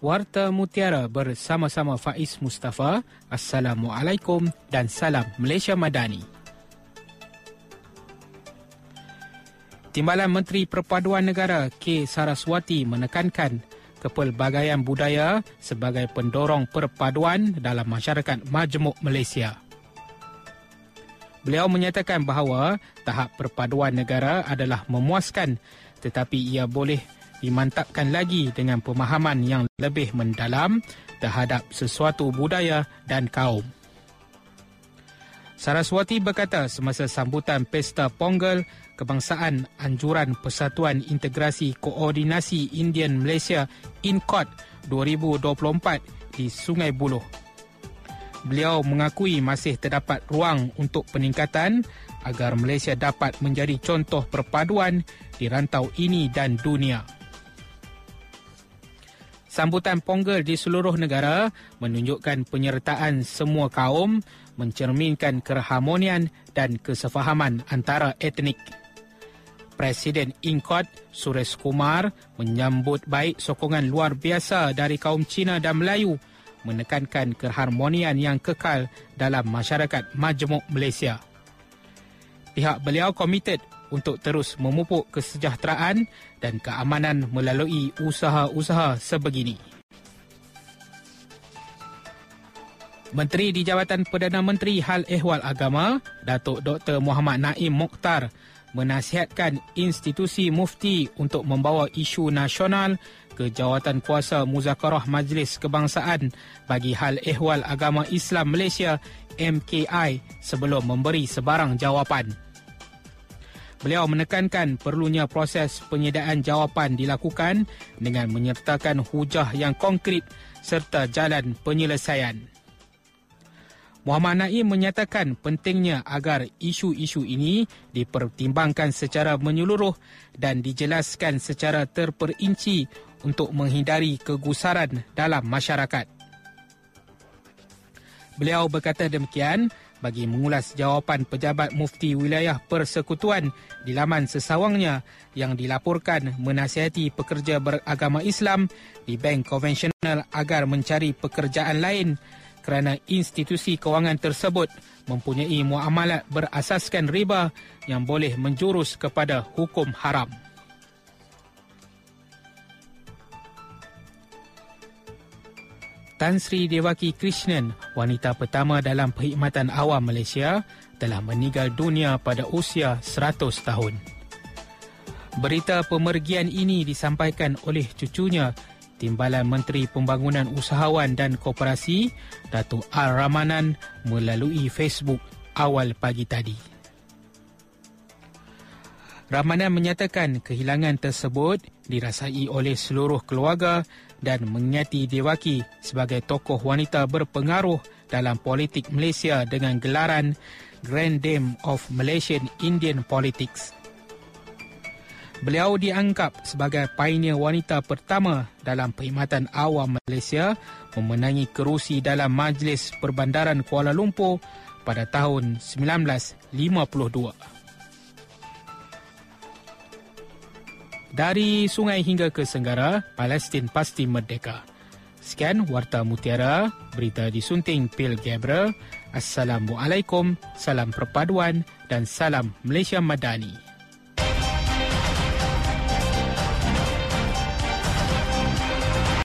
Warta Mutiara bersama-sama Faiz Mustafa. Assalamualaikum dan salam Malaysia Madani. Timbalan Menteri Perpaduan Negara K. Saraswati menekankan kepelbagaian budaya sebagai pendorong perpaduan dalam masyarakat majmuk Malaysia. Beliau menyatakan bahawa tahap perpaduan negara adalah memuaskan tetapi ia boleh dimantapkan lagi dengan pemahaman yang lebih mendalam terhadap sesuatu budaya dan kaum. Saraswati berkata semasa sambutan Pesta Pongal Kebangsaan Anjuran Persatuan Integrasi Koordinasi Indian Malaysia INCOT 2024 di Sungai Buloh. Beliau mengakui masih terdapat ruang untuk peningkatan agar Malaysia dapat menjadi contoh perpaduan di rantau ini dan dunia. Sambutan Pongal di seluruh negara menunjukkan penyertaan semua kaum mencerminkan keharmonian dan kesefahaman antara etnik. Presiden Inkot Suresh Kumar menyambut baik sokongan luar biasa dari kaum Cina dan Melayu menekankan keharmonian yang kekal dalam masyarakat majmuk Malaysia. Pihak beliau komited untuk terus memupuk kesejahteraan dan keamanan melalui usaha-usaha sebegini. Menteri di Jabatan Perdana Menteri Hal Ehwal Agama, Datuk Dr. Muhammad Naim Mokhtar menasihatkan institusi mufti untuk membawa isu nasional ke jawatan kuasa Muzakarah Majlis Kebangsaan bagi Hal Ehwal Agama Islam Malaysia MKI sebelum memberi sebarang jawapan. Beliau menekankan perlunya proses penyediaan jawapan dilakukan dengan menyertakan hujah yang konkret serta jalan penyelesaian. Muhammad Naim menyatakan pentingnya agar isu-isu ini dipertimbangkan secara menyeluruh dan dijelaskan secara terperinci untuk menghindari kegusaran dalam masyarakat. Beliau berkata demikian bagi mengulas jawapan pejabat mufti wilayah persekutuan di laman sesawangnya yang dilaporkan menasihati pekerja beragama Islam di bank konvensional agar mencari pekerjaan lain kerana institusi kewangan tersebut mempunyai muamalat berasaskan riba yang boleh menjurus kepada hukum haram. Tan Sri Devaki Krishnan, wanita pertama dalam perkhidmatan awam Malaysia, telah meninggal dunia pada usia 100 tahun. Berita pemergian ini disampaikan oleh cucunya, Timbalan Menteri Pembangunan Usahawan dan Koperasi, Datuk R. Ramanan melalui Facebook awal pagi tadi. Ramanan menyatakan kehilangan tersebut dirasai oleh seluruh keluarga dan mengingati Dewaki sebagai tokoh wanita berpengaruh dalam politik Malaysia dengan gelaran Grand Dame of Malaysian Indian Politics. Beliau dianggap sebagai pioneer wanita pertama dalam perkhidmatan awam Malaysia memenangi kerusi dalam Majlis Perbandaran Kuala Lumpur pada tahun 1952. Dari sungai hingga ke Senggara, Palestin pasti merdeka. Sekian Warta Mutiara, berita disunting Pil Gabriel. Assalamualaikum, salam perpaduan dan salam Malaysia Madani.